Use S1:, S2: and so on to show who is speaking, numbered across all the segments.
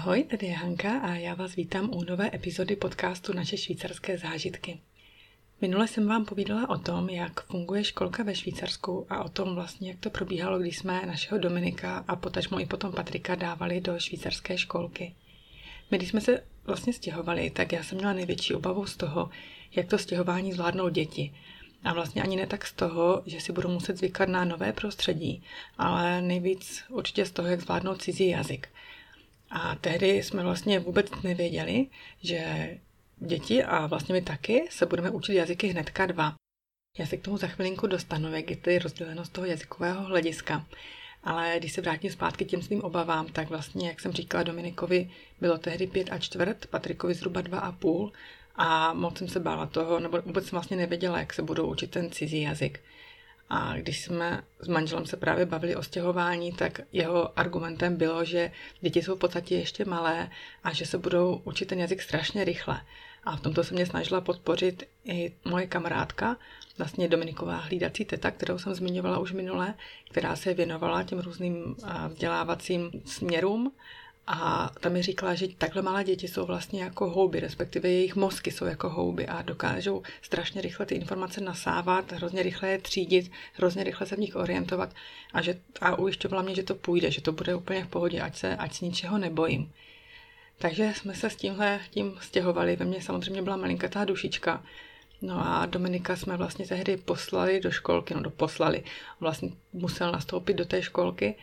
S1: Ahoj, tady je Hanka a já vás vítám u nové epizody podcastu Naše švýcarské zážitky. Minule jsem vám povídala o tom, jak funguje školka ve Švýcarsku a o tom vlastně, jak to probíhalo, když jsme našeho Dominika a potažmo i potom Patrika dávali do švýcarské školky. My, když jsme se vlastně stěhovali, tak já jsem měla největší obavu z toho, jak to stěhování zvládnou děti. A vlastně ani ne tak z toho, že si budou muset zvykat na nové prostředí, ale nejvíc určitě z toho, jak zvládnout cizí jazyk. A tehdy jsme vlastně vůbec nevěděli, že děti a vlastně my taky se budeme učit jazyky hnedka dva. Já se k tomu za chvilinku dostanu, jak je tedy rozděleno z toho jazykového hlediska. Ale když se vrátím zpátky těm svým obavám, tak vlastně, jak jsem říkala Dominikovi, bylo tehdy pět a čtvrt, Patrikovi zhruba dva a půl a moc jsem se bála toho, nebo vůbec jsem vlastně nevěděla, jak se budou učit ten cizí jazyk. A když jsme s manželem se právě bavili o stěhování, tak jeho argumentem bylo, že děti jsou v podstatě ještě malé a že se budou učit ten jazyk strašně rychle. A v tomto se mě snažila podpořit i moje kamarádka, vlastně Dominiková hlídací teta, kterou jsem zmiňovala už minule, která se věnovala těm různým vzdělávacím směrům a tam mi říkala, že takhle malé děti jsou vlastně jako houby, respektive jejich mozky jsou jako houby a dokážou strašně rychle ty informace nasávat, hrozně rychle je třídit, hrozně rychle se v nich orientovat a, že, a ujišťovala mě, že to půjde, že to bude úplně v pohodě, ať se, ať se ničeho nebojím. Takže jsme se s tímhle tím stěhovali. Ve mně samozřejmě byla malinkatá dušička. No a Dominika jsme vlastně tehdy poslali do školky, no do poslali. Vlastně musel nastoupit do té školky,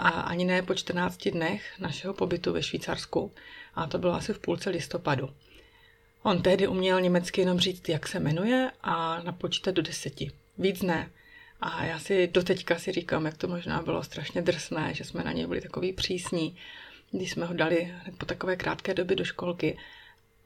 S1: ani ne po 14 dnech našeho pobytu ve Švýcarsku. A to bylo asi v půlce listopadu. On tehdy uměl německy jenom říct, jak se jmenuje a napočítat do deseti. Víc ne. A já si doteďka si říkám, jak to možná bylo strašně drsné, že jsme na něj byli takový přísní, když jsme ho dali po takové krátké době do školky.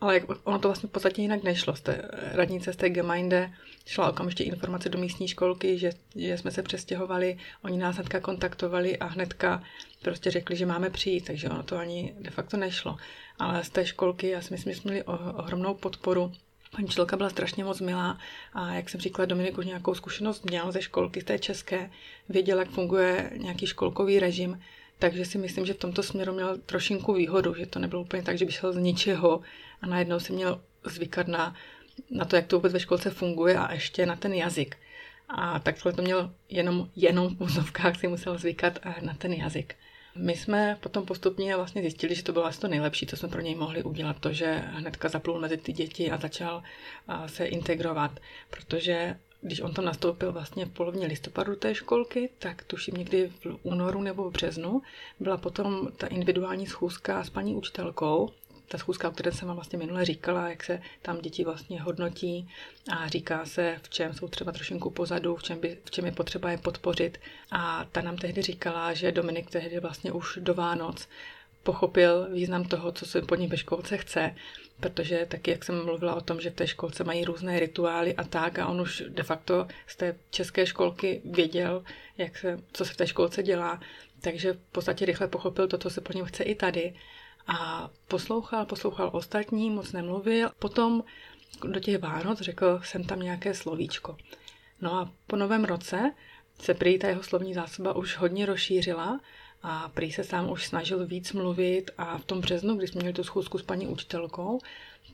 S1: Ale ono to vlastně v podstatě jinak nešlo. Z té radnice z té Gemeinde šla okamžitě informace do místní školky, že, že jsme se přestěhovali, oni nás hnedka kontaktovali a hnedka prostě řekli, že máme přijít, takže ono to ani de facto nešlo. Ale z té školky, já si myslím, že jsme měli ohromnou podporu. Paní čelka byla strašně moc milá a jak jsem říkala, Dominik už nějakou zkušenost měl ze školky, z té české, věděl, jak funguje nějaký školkový režim, takže si myslím, že v tomto směru měl trošinku výhodu, že to nebylo úplně tak, že by šel z ničeho a najednou si měl zvykat na, na to, jak to vůbec ve školce funguje a ještě na ten jazyk. A takhle to měl jenom, jenom v úzovkách si musel zvykat na ten jazyk. My jsme potom postupně vlastně zjistili, že to bylo asi to nejlepší, co jsme pro něj mohli udělat, to, že hnedka zaplul mezi ty děti a začal se integrovat, protože když on tam nastoupil vlastně v polovině listopadu té školky, tak tuším někdy v únoru nebo v březnu byla potom ta individuální schůzka s paní učitelkou, ta schůzka, o které jsem vám vlastně minule říkala, jak se tam děti vlastně hodnotí a říká se, v čem jsou třeba trošinku pozadu, v čem, by, v čem je potřeba je podpořit. A ta nám tehdy říkala, že Dominik tehdy vlastně už do Vánoc pochopil význam toho, co se po ní ve školce chce, protože taky, jak jsem mluvila o tom, že v té školce mají různé rituály a tak a on už de facto z té české školky věděl, jak se, co se v té školce dělá, takže v podstatě rychle pochopil to, co se po něm chce i tady a poslouchal, poslouchal ostatní, moc nemluvil. Potom do těch Vánoc řekl jsem tam nějaké slovíčko. No a po novém roce se prý ta jeho slovní zásoba už hodně rozšířila a prý se sám už snažil víc mluvit a v tom březnu, když jsme měli tu schůzku s paní učitelkou,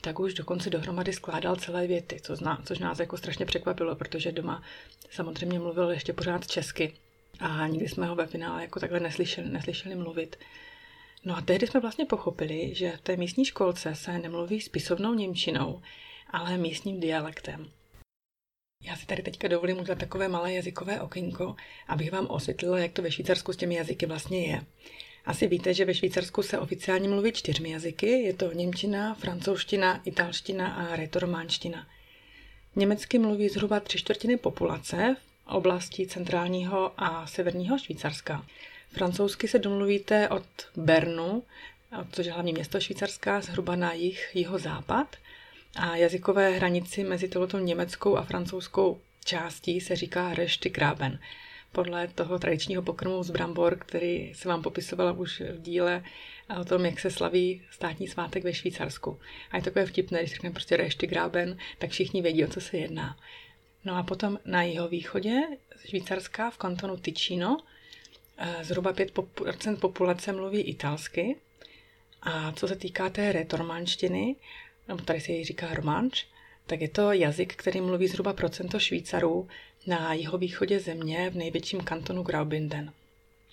S1: tak už dokonce dohromady skládal celé věty, co zná, což nás jako strašně překvapilo, protože doma samozřejmě mluvil ještě pořád česky a nikdy jsme ho ve finále jako takhle neslyšeli, neslyšeli mluvit. No a tehdy jsme vlastně pochopili, že v té místní školce se nemluví spisovnou němčinou, ale místním dialektem. Já si tady teďka dovolím udělat takové malé jazykové okénko, abych vám osvětlila, jak to ve Švýcarsku s těmi jazyky vlastně je. Asi víte, že ve Švýcarsku se oficiálně mluví čtyřmi jazyky. Je to němčina, francouzština, italština a retorománština. Německy mluví zhruba tři čtvrtiny populace v oblasti centrálního a severního Švýcarska. Francouzsky se domluvíte od Bernu, což je hlavní město Švýcarska, zhruba na jeho západ. A jazykové hranici mezi touto německou a francouzskou částí se říká Graben. Podle toho tradičního pokrmu z brambor, který se vám popisovala už v díle o tom, jak se slaví státní svátek ve Švýcarsku. A je takové vtipné, když řekneme prostě Graben, tak všichni vědí, o co se jedná. No a potom na jeho východě Švýcarska v kantonu Ticino zhruba 5% populace mluví italsky A co se týká té retormanštiny, nebo tady se jí říká romanč, tak je to jazyk, který mluví zhruba procento Švýcarů na jihovýchodě země v největším kantonu Graubünden.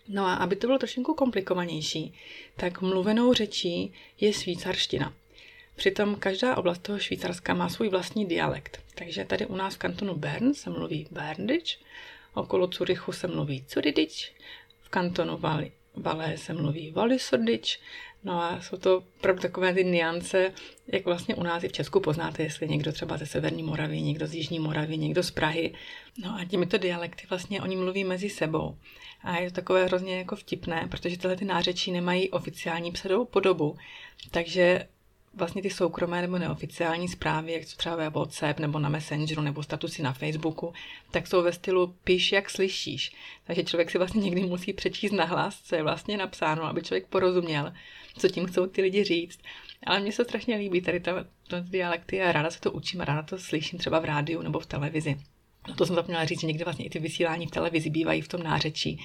S1: No a aby to bylo trošku komplikovanější, tak mluvenou řečí je švýcarština. Přitom každá oblast toho Švýcarska má svůj vlastní dialekt. Takže tady u nás v kantonu Bern se mluví Berndič, okolo Curychu se mluví Curidič, kantonu Vali, Valé se mluví Valisordič, no a jsou to opravdu takové ty niance, jak vlastně u nás i v Česku poznáte, jestli někdo třeba ze Severní Moravy, někdo z Jižní Moravy, někdo z Prahy. No a těmito dialekty vlastně oni mluví mezi sebou. A je to takové hrozně jako vtipné, protože tyhle ty nářečí nemají oficiální pseudo podobu. Takže vlastně ty soukromé nebo neoficiální zprávy, jak to třeba ve WhatsApp nebo na Messengeru nebo statusy na Facebooku, tak jsou ve stylu píš, jak slyšíš. Takže člověk si vlastně někdy musí přečíst nahlas, co je vlastně napsáno, aby člověk porozuměl, co tím chcou ty lidi říct. Ale mně se strašně líbí tady ta, ta dialekty a ráda se to učím a ráda to slyším třeba v rádiu nebo v televizi. No to jsem zapomněla říct, že někdy vlastně i ty vysílání v televizi bývají v tom nářečí,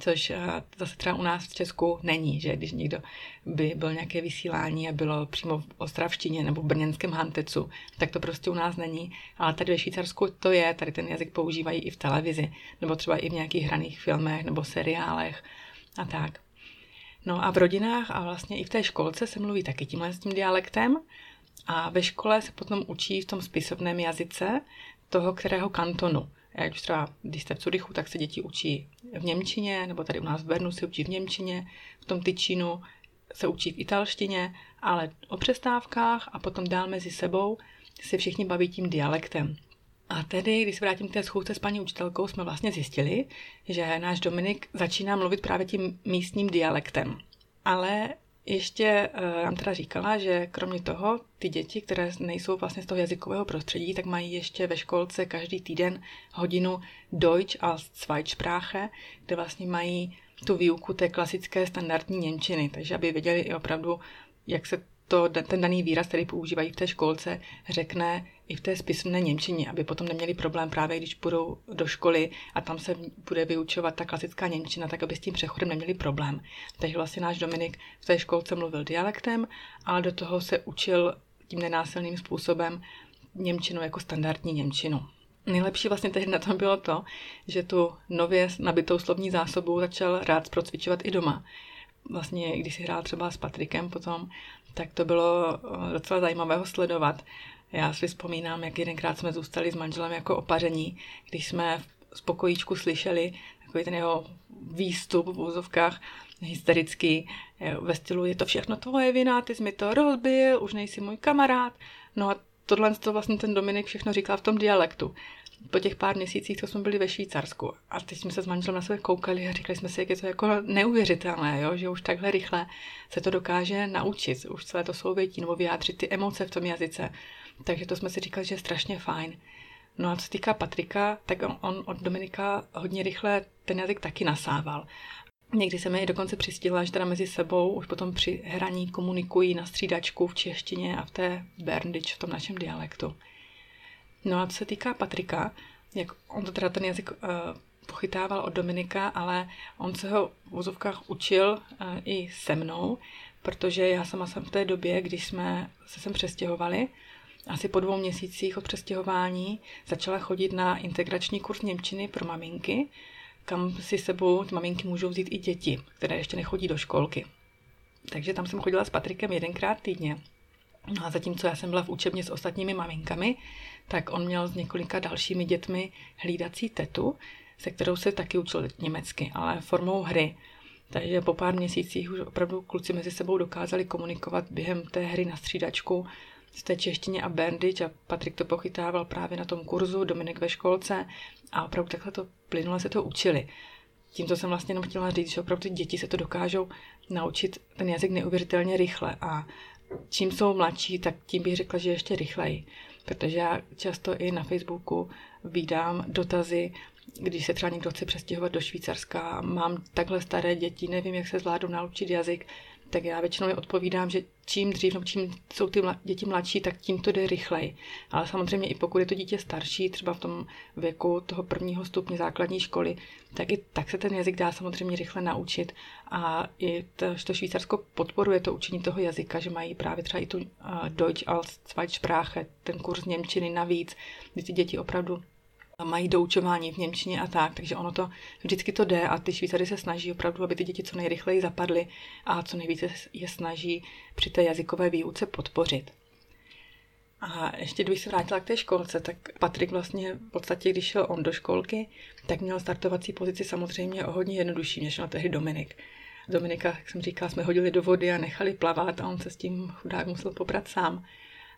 S1: což eh, zase třeba u nás v Česku není, že když někdo by byl nějaké vysílání a bylo přímo v ostravštině nebo v brněnském hantecu, tak to prostě u nás není, ale tady ve Švýcarsku to je, tady ten jazyk používají i v televizi, nebo třeba i v nějakých hraných filmech nebo seriálech a tak. No a v rodinách a vlastně i v té školce se mluví taky tímhle s tím dialektem a ve škole se potom učí v tom spisovném jazyce toho, kterého kantonu. Jak třeba, když jste v Curychu, tak se děti učí v Němčině, nebo tady u nás v Bernu se učí v Němčině, v tom Tyčínu se učí v italštině, ale o přestávkách a potom dál mezi sebou se všichni baví tím dialektem. A tedy, když se vrátím k té schůzce s paní učitelkou, jsme vlastně zjistili, že náš Dominik začíná mluvit právě tím místním dialektem. Ale ještě uh, nám teda říkala, že kromě toho ty děti, které nejsou vlastně z toho jazykového prostředí, tak mají ještě ve školce každý týden hodinu Deutsch a Zweitsprache, kde vlastně mají tu výuku té klasické standardní Němčiny, takže aby věděli i opravdu, jak se to, ten daný výraz, který používají v té školce, řekne i v té spisovné Němčině, aby potom neměli problém právě, když půjdou do školy a tam se bude vyučovat ta klasická Němčina, tak aby s tím přechodem neměli problém. Takže vlastně náš Dominik v té školce mluvil dialektem, ale do toho se učil tím nenásilným způsobem Němčinu jako standardní Němčinu. Nejlepší vlastně tehdy na tom bylo to, že tu nově nabitou slovní zásobu začal rád procvičovat i doma. Vlastně, když si hrál třeba s Patrikem potom, tak to bylo eh, docela zajímavé ho sledovat. Já si vzpomínám, jak jedenkrát jsme zůstali s manželem jako opaření, když jsme v pokojíčku slyšeli takový ten jeho výstup v úzovkách hysterický, eh, ve stylu je to všechno tvoje vina, ty jsi mi to rozbil, už nejsi můj kamarád. No a tohle to vlastně ten Dominik všechno říkal v tom dialektu po těch pár měsících, co jsme byli ve Švýcarsku. A teď jsme se s manželem na sebe koukali a říkali jsme si, jak je to jako neuvěřitelné, jo? že už takhle rychle se to dokáže naučit, už celé to souvětí nebo vyjádřit ty emoce v tom jazyce. Takže to jsme si říkali, že je strašně fajn. No a co se týká Patrika, tak on, on od Dominika hodně rychle ten jazyk taky nasával. Někdy se mi dokonce přistihla, že teda mezi sebou už potom při hraní komunikují na střídačku v češtině a v té Berndič, v tom našem dialektu. No a co se týká Patrika, jak on to teda ten jazyk uh, pochytával od Dominika, ale on se ho v vozovkách učil uh, i se mnou, protože já sama jsem v té době, když jsme se sem přestěhovali, asi po dvou měsících od přestěhování začala chodit na integrační kurz Němčiny pro maminky, kam si sebou maminky můžou vzít i děti, které ještě nechodí do školky. Takže tam jsem chodila s Patrikem jedenkrát týdně. No a zatímco já jsem byla v učebně s ostatními maminkami, tak on měl s několika dalšími dětmi hlídací tetu, se kterou se taky učil německy, ale formou hry. Takže po pár měsících už opravdu kluci mezi sebou dokázali komunikovat během té hry na střídačku z té češtině a Berndič a Patrik to pochytával právě na tom kurzu, Dominik ve školce a opravdu takhle to plynule se to učili. Tímto jsem vlastně jenom chtěla říct, že opravdu děti se to dokážou naučit ten jazyk neuvěřitelně rychle a čím jsou mladší, tak tím bych řekla, že ještě rychleji. Protože já často i na Facebooku vydám dotazy, když se třeba někdo chce přestěhovat do Švýcarska, mám takhle staré děti, nevím, jak se zvládnu naučit jazyk, tak já většinou odpovídám, že čím dřív, no čím jsou ty děti mladší, tak tím to jde rychleji. Ale samozřejmě i pokud je to dítě starší, třeba v tom věku toho prvního stupně základní školy, tak i tak se ten jazyk dá samozřejmě rychle naučit. A i to, to Švýcarsko podporuje to učení toho jazyka, že mají právě třeba i tu uh, Deutsch als Zweitsprache, ten kurz Němčiny navíc, kdy ty děti opravdu mají doučování v Němčině a tak, takže ono to vždycky to jde a ty Švýcary se snaží opravdu, aby ty děti co nejrychleji zapadly a co nejvíce je snaží při té jazykové výuce podpořit. A ještě když se vrátila k té školce, tak Patrik vlastně v podstatě, když šel on do školky, tak měl startovací pozici samozřejmě o hodně jednodušší, než na tehdy Dominik. Dominika, jak jsem říkala, jsme hodili do vody a nechali plavat a on se s tím chudák musel poprat sám.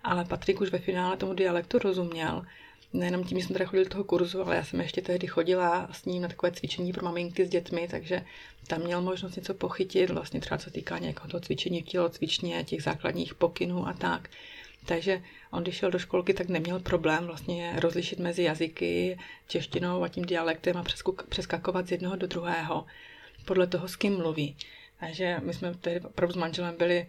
S1: Ale Patrik už ve finále tomu dialektu rozuměl nejenom tím, že jsem teda chodil do toho kurzu, ale já jsem ještě tehdy chodila s ním na takové cvičení pro maminky s dětmi, takže tam měl možnost něco pochytit, vlastně třeba co týká nějakého toho cvičení v tělocvičně, těch základních pokynů a tak. Takže on, když šel do školky, tak neměl problém vlastně rozlišit mezi jazyky, češtinou a tím dialektem a přeskakovat z jednoho do druhého podle toho, s kým mluví. Takže my jsme tehdy opravdu s manželem byli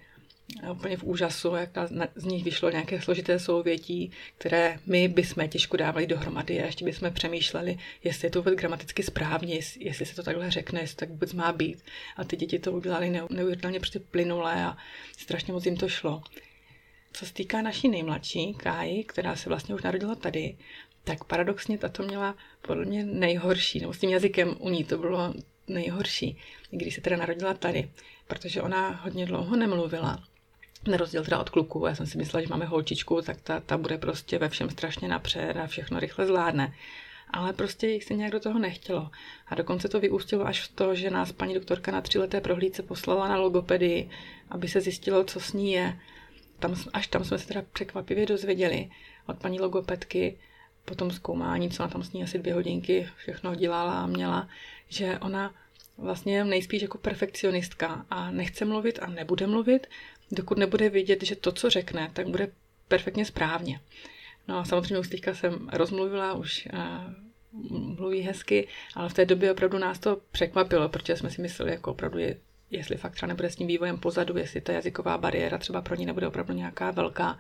S1: úplně v úžasu, jak z nich vyšlo nějaké složité souvětí, které my bychom těžko dávali dohromady a ještě bychom přemýšleli, jestli je to vůbec gramaticky správně, jestli se to takhle řekne, jestli to tak vůbec má být. A ty děti to udělali neuvěřitelně prostě plynulé a strašně moc jim to šlo. Co se týká naší nejmladší, Káji, která se vlastně už narodila tady, tak paradoxně tato měla podle mě nejhorší, nebo s tím jazykem u ní to bylo nejhorší, když se teda narodila tady, protože ona hodně dlouho nemluvila na rozdíl teda od kluků, já jsem si myslela, že máme holčičku, tak ta, ta bude prostě ve všem strašně napřed a všechno rychle zvládne. Ale prostě jich se nějak do toho nechtělo. A dokonce to vyústilo až v to, že nás paní doktorka na tříleté prohlídce poslala na logopedii, aby se zjistilo, co s ní je. Tam, až tam jsme se teda překvapivě dozvěděli od paní logopedky, po tom zkoumání, co ona tam s ní asi dvě hodinky všechno dělala a měla, že ona vlastně nejspíš jako perfekcionistka a nechce mluvit a nebude mluvit, dokud nebude vidět, že to, co řekne, tak bude perfektně správně. No a samozřejmě už teďka jsem rozmluvila, už uh, mluví hezky, ale v té době opravdu nás to překvapilo, protože jsme si mysleli, jako opravdu je, jestli fakt třeba nebude s tím vývojem pozadu, jestli ta jazyková bariéra třeba pro ní nebude opravdu nějaká velká.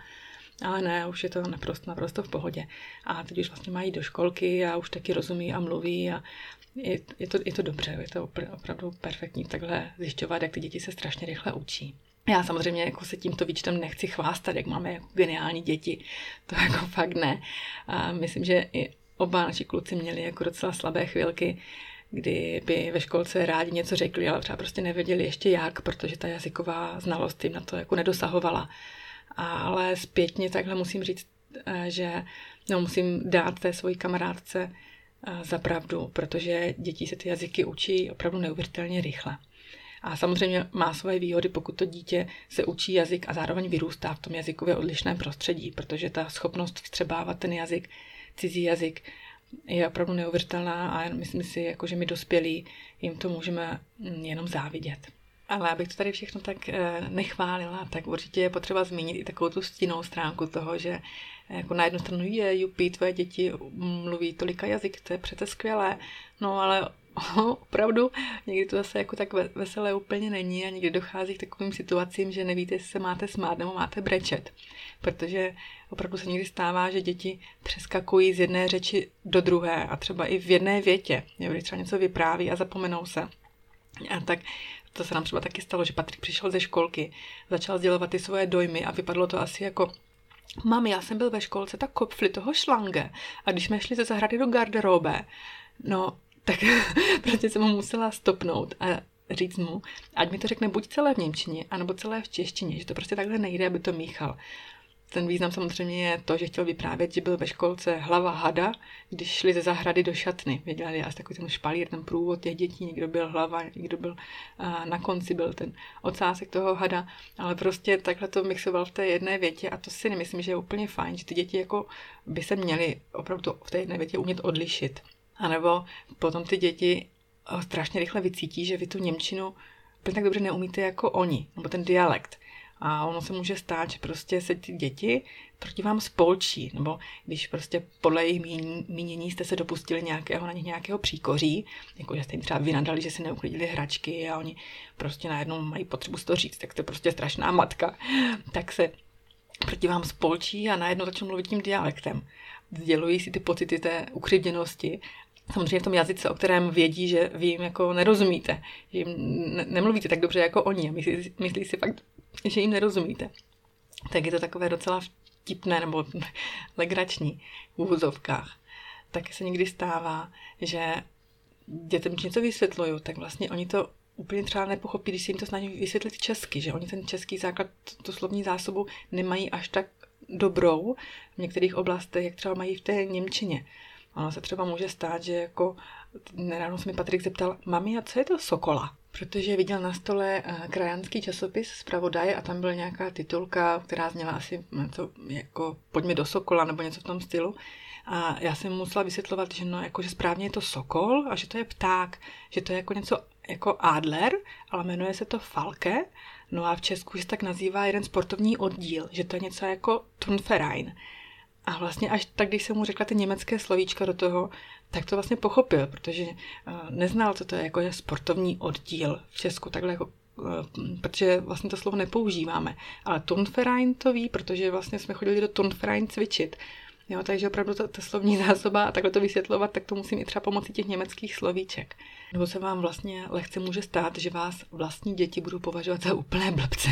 S1: Ale ne, už je to naprosto, naprosto v pohodě. A teď už vlastně mají do školky a už taky rozumí a mluví a je, je, to, je to dobře, je to opravdu perfektní takhle zjišťovat, jak ty děti se strašně rychle učí. Já samozřejmě jako se tímto výčtem nechci chvástat, jak máme jako geniální děti. To jako fakt ne. A myslím, že i oba naši kluci měli jako docela slabé chvilky, kdy by ve školce rádi něco řekli, ale třeba prostě nevěděli ještě jak, protože ta jazyková znalost jim na to jako nedosahovala. Ale zpětně takhle musím říct, eh, že no, musím dát té svojí kamarádce eh, za pravdu, protože děti se ty jazyky učí opravdu neuvěřitelně rychle. A samozřejmě má svoje výhody, pokud to dítě se učí jazyk a zároveň vyrůstá v tom jazykově odlišném prostředí, protože ta schopnost vstřebávat ten jazyk, cizí jazyk, je opravdu neuvěřitelná a myslím si, jako, že my dospělí jim to můžeme jenom závidět. Ale abych to tady všechno tak eh, nechválila, tak určitě je potřeba zmínit i takovou tu stinnou stránku toho, že eh, jako na jednu stranu je, jupí, tvoje děti mluví tolika jazyk, to je přece skvělé, no ale opravdu někdy to zase jako tak veselé úplně není a někdy dochází k takovým situacím, že nevíte, jestli se máte smát nebo máte brečet. Protože opravdu se někdy stává, že děti přeskakují z jedné řeči do druhé a třeba i v jedné větě. Když třeba něco vypráví a zapomenou se. A tak to se nám třeba taky stalo, že Patrik přišel ze školky, začal sdělovat ty svoje dojmy a vypadlo to asi jako Mami, já jsem byl ve školce, tak kopfli toho šlange. A když jsme šli ze zahrady do garderobe, no tak prostě jsem mu musela stopnout a říct mu, ať mi to řekne buď celé v Němčině, anebo celé v češtině, že to prostě takhle nejde, aby to míchal. Ten význam samozřejmě je to, že chtěl vyprávět, že byl ve školce hlava hada, když šli ze zahrady do šatny. Věděli asi takový ten špalír, ten průvod těch dětí, někdo byl hlava, někdo byl na konci byl ten ocásek toho hada, ale prostě takhle to mixoval v té jedné větě a to si nemyslím, že je úplně fajn, že ty děti jako by se měly opravdu v té jedné větě umět odlišit. Nebo potom ty děti strašně rychle vycítí, že vy tu Němčinu úplně tak dobře neumíte jako oni, nebo ten dialekt. A ono se může stát, že prostě se ty děti proti vám spolčí, nebo když prostě podle jejich mínění jste se dopustili nějakého, na nich nějakého příkoří, jako že jste jim třeba vynadali, že si neuklidili hračky a oni prostě najednou mají potřebu to říct, tak je prostě strašná matka, tak se proti vám spolčí a najednou začnou mluvit tím dialektem. Sdělují si ty pocity té ukřivděnosti samozřejmě v tom jazyce, o kterém vědí, že vy jim jako nerozumíte, že jim ne- nemluvíte tak dobře jako oni a myslí, myslí si fakt, že jim nerozumíte. Tak je to takové docela vtipné nebo legrační v úvozovkách. Taky se někdy stává, že dětem něco vysvětluju, tak vlastně oni to úplně třeba nepochopí, když si jim to snaží vysvětlit česky, že oni ten český základ, tu slovní zásobu nemají až tak dobrou v některých oblastech, jak třeba mají v té Němčině. Ono se třeba může stát, že jako nedávno se mi Patrik zeptal, mami, a co je to Sokola? Protože viděl na stole eh, krajanský časopis zpravodaj a tam byla nějaká titulka, která zněla asi něco jako pojďme do Sokola nebo něco v tom stylu. A já jsem musela vysvětlovat, že no, jako, že správně je to sokol a že to je pták, že to je jako něco jako Adler, ale jmenuje se to Falke. No a v Česku se tak nazývá jeden sportovní oddíl, že to je něco jako Turnverein. A vlastně až tak, když jsem mu řekla ty německé slovíčka do toho, tak to vlastně pochopil, protože uh, neznal, co to je jako je sportovní oddíl v Česku, takhle jako uh, protože vlastně to slovo nepoužíváme. Ale Turnverein to ví, protože vlastně jsme chodili do Turnverein cvičit. Jo, takže opravdu ta, ta slovní zásoba a takhle to vysvětlovat, tak to musím i třeba pomocí těch německých slovíček. Nebo se vám vlastně lehce může stát, že vás vlastní děti budou považovat za úplné blbce,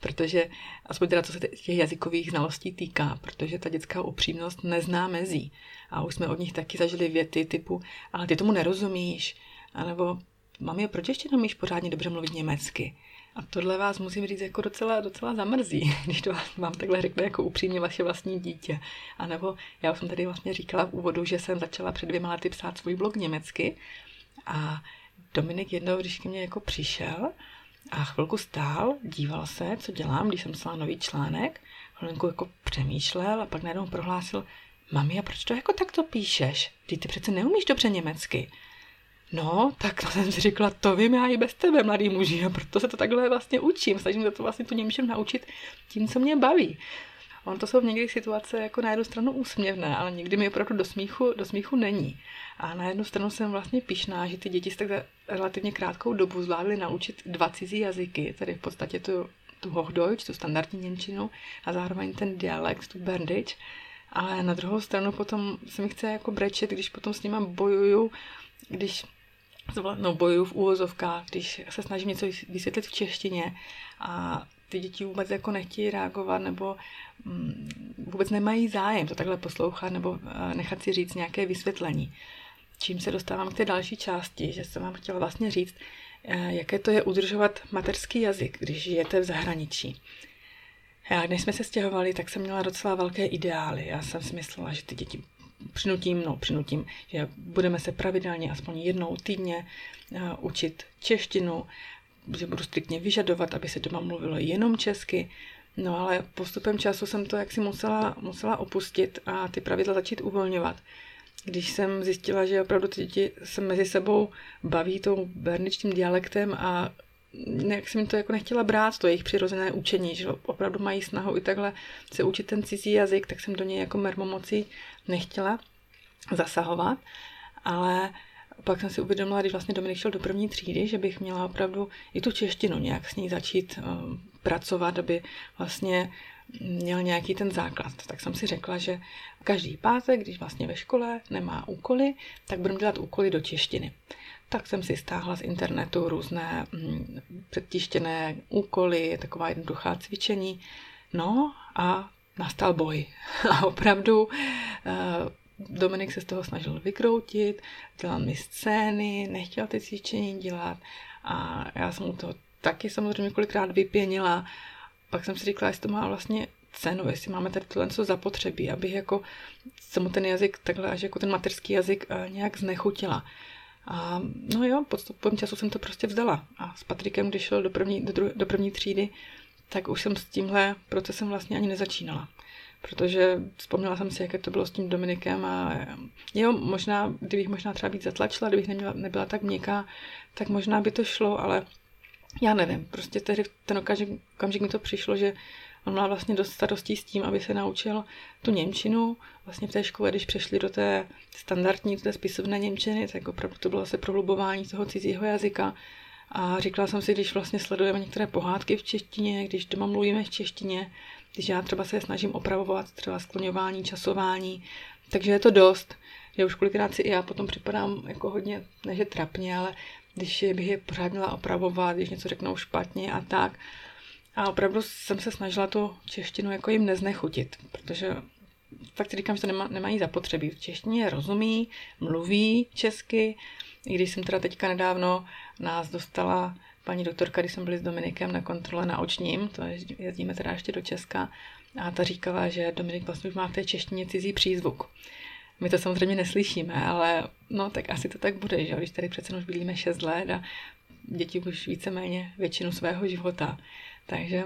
S1: protože, aspoň teda co se těch jazykových znalostí týká, protože ta dětská upřímnost nezná mezí. A už jsme od nich taky zažili věty typu, ale ty tomu nerozumíš, anebo mami, proč ještě nemíš pořádně dobře mluvit německy? A tohle vás musím říct jako docela, docela zamrzí, když to vám takhle řekne jako upřímně vaše vlastní dítě. A nebo já už jsem tady vlastně říkala v úvodu, že jsem začala před dvěma lety psát svůj blog německy a Dominik jednou, když ke mně jako přišel a chvilku stál, díval se, co dělám, když jsem psala nový článek, chvilku jako přemýšlel a pak najednou prohlásil, mami, a proč to jako takto píšeš? Ty ty přece neumíš dobře německy. No, tak to jsem si říkala, to vím já i bez tebe, mladý muži, a proto se to takhle vlastně učím. Snažím se to vlastně tu Němčinu naučit tím, co mě baví. On to jsou v někdy situace jako na jednu stranu úsměvné, ale někdy mi opravdu do smíchu, do smíchu není. A na jednu stranu jsem vlastně pišná, že ty děti se tak relativně krátkou dobu zvládly naučit dva cizí jazyky, tedy v podstatě tu, tu Hochdeutsch, tu standardní Němčinu a zároveň ten dialekt, tu Berndeutsch. Ale na druhou stranu potom se mi chce jako brečet, když potom s nima bojuju, když no, bojuju v úvozovkách, když se snažím něco vysvětlit v češtině a ty děti vůbec jako nechtějí reagovat nebo mm, vůbec nemají zájem to takhle poslouchat nebo eh, nechat si říct nějaké vysvětlení. Čím se dostávám k té další části, že jsem vám chtěla vlastně říct, eh, jaké to je udržovat materský jazyk, když žijete v zahraničí. Já, když jsme se stěhovali, tak jsem měla docela velké ideály. Já jsem si myslela, že ty děti přinutím, no přinutím, že budeme se pravidelně aspoň jednou týdně uh, učit češtinu, že budu striktně vyžadovat, aby se doma mluvilo jenom česky, No ale postupem času jsem to jaksi musela, musela opustit a ty pravidla začít uvolňovat. Když jsem zjistila, že opravdu ty děti se mezi sebou baví tou berničním dialektem a jak jsem to jako nechtěla brát, to jejich přirozené učení, že opravdu mají snahu i takhle se učit ten cizí jazyk, tak jsem do něj jako mermomocí nechtěla zasahovat, ale pak jsem si uvědomila, když vlastně Dominik šel do první třídy, že bych měla opravdu i tu češtinu nějak s ní začít um, pracovat, aby vlastně měl nějaký ten základ. Tak jsem si řekla, že každý pátek, když vlastně ve škole nemá úkoly, tak budeme dělat úkoly do češtiny. Tak jsem si stáhla z internetu různé mm, předtištěné úkoly, taková jednoduchá cvičení. No a nastal boj. A opravdu eh, Dominik se z toho snažil vykroutit, dělal mi scény, nechtěl ty cvičení dělat a já jsem mu to taky samozřejmě několikrát vypěnila. Pak jsem si říkala, jestli to má vlastně cenu, jestli máme tady tohle co zapotřebí, abych jako se mu ten jazyk takhle až jako ten materský jazyk eh, nějak znechutila. A no jo, podstupem času jsem to prostě vzdala. A s Patrikem, když šel do první, do, druhé, do první třídy, tak už jsem s tímhle procesem vlastně ani nezačínala. Protože vzpomněla jsem si, jaké to bylo s tím Dominikem a jo, možná, kdybych možná třeba víc zatlačila, kdybych neměla, nebyla tak měkká, tak možná by to šlo, ale já nevím, prostě tehdy ten okamžik, okamžik mi to přišlo, že on má vlastně dost starostí s tím, aby se naučil tu Němčinu. Vlastně v té škole, když přešli do té standardní, do té spisovné Němčiny, tak opravdu to bylo se prohlubování toho cizího jazyka. A říkala jsem si, když vlastně sledujeme některé pohádky v češtině, když doma mluvíme v češtině, když já třeba se snažím opravovat třeba skloňování, časování, takže je to dost. že už kolikrát si i já potom připadám jako hodně, ne že trapně, ale když bych je pořád měla opravovat, když něco řeknou špatně a tak. A opravdu jsem se snažila tu češtinu jako jim neznechutit, protože fakt říkám, že to nemá, nemají zapotřebí. V češtině rozumí, mluví česky, i když jsem teda teďka nedávno nás dostala paní doktorka, když jsme byli s Dominikem na kontrole na očním, to je, jezdíme teda ještě do Česka, a ta říkala, že Dominik vlastně už má v té češtině cizí přízvuk. My to samozřejmě neslyšíme, ale no tak asi to tak bude, že když tady přece už bydlíme 6 let a děti už víceméně většinu svého života. Takže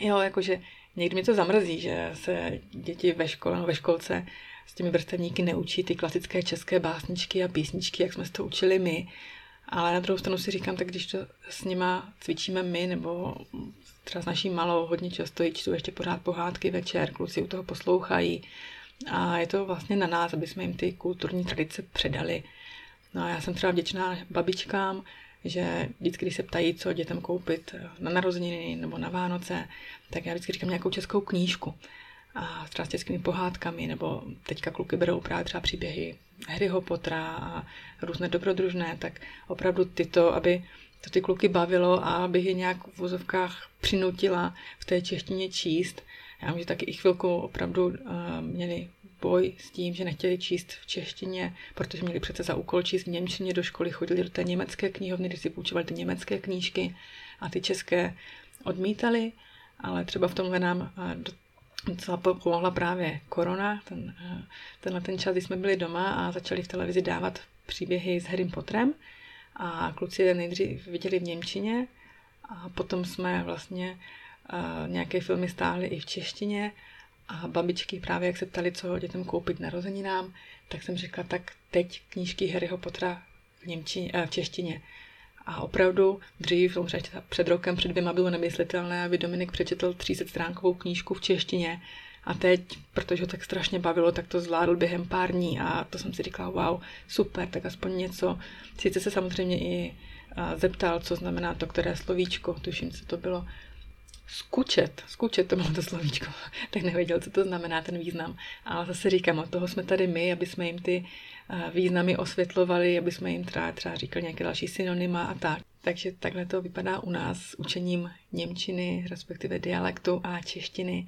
S1: jo, jakože někdy mi to zamrzí, že se děti ve škole, ve školce s těmi vrstevníky neučí ty klasické české básničky a písničky, jak jsme to učili my. Ale na druhou stranu si říkám, tak když to s nima cvičíme my, nebo třeba s naší malou hodně často jí čtu ještě pořád pohádky večer, kluci u toho poslouchají, a je to vlastně na nás, aby jsme jim ty kulturní tradice předali. No a já jsem třeba vděčná babičkám, že vždycky, když se ptají, co dětem koupit na narozeniny nebo na Vánoce, tak já vždycky říkám nějakou českou knížku. A s českými pohádkami, nebo teďka kluky berou právě třeba příběhy Harryho Pottera a různé dobrodružné, tak opravdu tyto, aby to ty kluky bavilo a aby je nějak v vozovkách přinutila v té češtině číst, já vím, že taky i chvilku opravdu uh, měli boj s tím, že nechtěli číst v češtině, protože měli přece za úkol číst v Němčině do školy, chodili do té německé knihovny, kde si půjčovali ty německé knížky a ty české odmítali, ale třeba v tomhle nám uh, docela pomohla právě korona, ten, uh, tenhle ten čas, kdy jsme byli doma a začali v televizi dávat příběhy s Harrym Potterem. A kluci je nejdřív viděli v Němčině a potom jsme vlastně nějaké filmy stáhly i v češtině a babičky právě, jak se ptali, co dětem koupit narozeninám, tak jsem řekla, tak teď knížky Harryho Pottera v, Němčině, eh, v češtině. A opravdu dřív, před rokem, před dvěma bylo nemyslitelné, aby Dominik přečetl 300 stránkovou knížku v češtině. A teď, protože ho tak strašně bavilo, tak to zvládl během pár dní a to jsem si říkala, wow, super, tak aspoň něco. Sice se samozřejmě i zeptal, co znamená to, které slovíčko, tuším, co to bylo, skučet, skučet to bylo to slovíčko, tak nevěděl, co to znamená ten význam. Ale zase říkám, od toho jsme tady my, aby jsme jim ty eh, významy osvětlovali, aby jsme jim třeba, třeba říkali nějaké další synonyma a tak. Takže takhle to vypadá u nás s učením Němčiny, respektive dialektu a češtiny.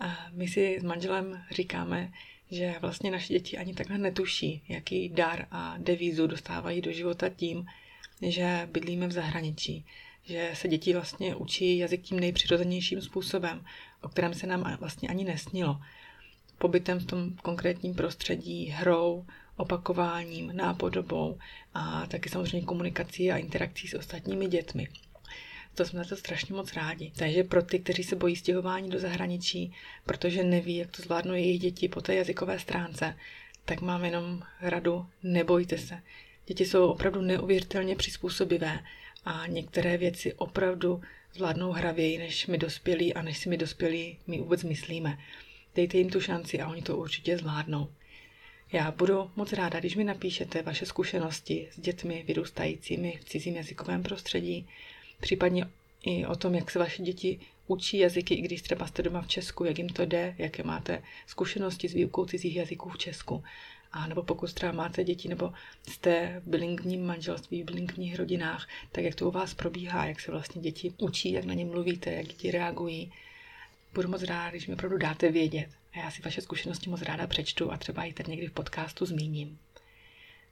S1: A my si s manželem říkáme, že vlastně naše děti ani takhle netuší, jaký dar a devízu dostávají do života tím, že bydlíme v zahraničí že se děti vlastně učí jazyk tím nejpřirozenějším způsobem, o kterém se nám vlastně ani nesnilo. Pobytem v tom konkrétním prostředí, hrou, opakováním, nápodobou a taky samozřejmě komunikací a interakcí s ostatními dětmi. To jsme na to strašně moc rádi. Takže pro ty, kteří se bojí stěhování do zahraničí, protože neví, jak to zvládnou jejich děti po té jazykové stránce, tak mám jenom radu, nebojte se. Děti jsou opravdu neuvěřitelně přizpůsobivé a některé věci opravdu zvládnou hravěji, než my dospělí a než si my dospělí my vůbec myslíme. Dejte jim tu šanci a oni to určitě zvládnou. Já budu moc ráda, když mi napíšete vaše zkušenosti s dětmi vyrůstajícími v cizím jazykovém prostředí, případně i o tom, jak se vaše děti učí jazyky, i když třeba jste doma v Česku, jak jim to jde, jaké máte zkušenosti s výukou cizích jazyků v Česku. A nebo pokud třeba máte děti, nebo jste v bilingvním manželství, v bilingvních rodinách, tak jak to u vás probíhá, jak se vlastně děti učí, jak na ně mluvíte, jak děti reagují. Budu moc ráda, když mi opravdu dáte vědět. A já si vaše zkušenosti moc ráda přečtu a třeba i tady někdy v podcastu zmíním.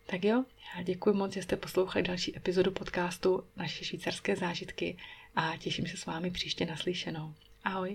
S1: Tak jo, já děkuji moc, že jste poslouchali další epizodu podcastu Naše švýcarské zážitky a těším se s vámi příště naslyšenou. Ahoj!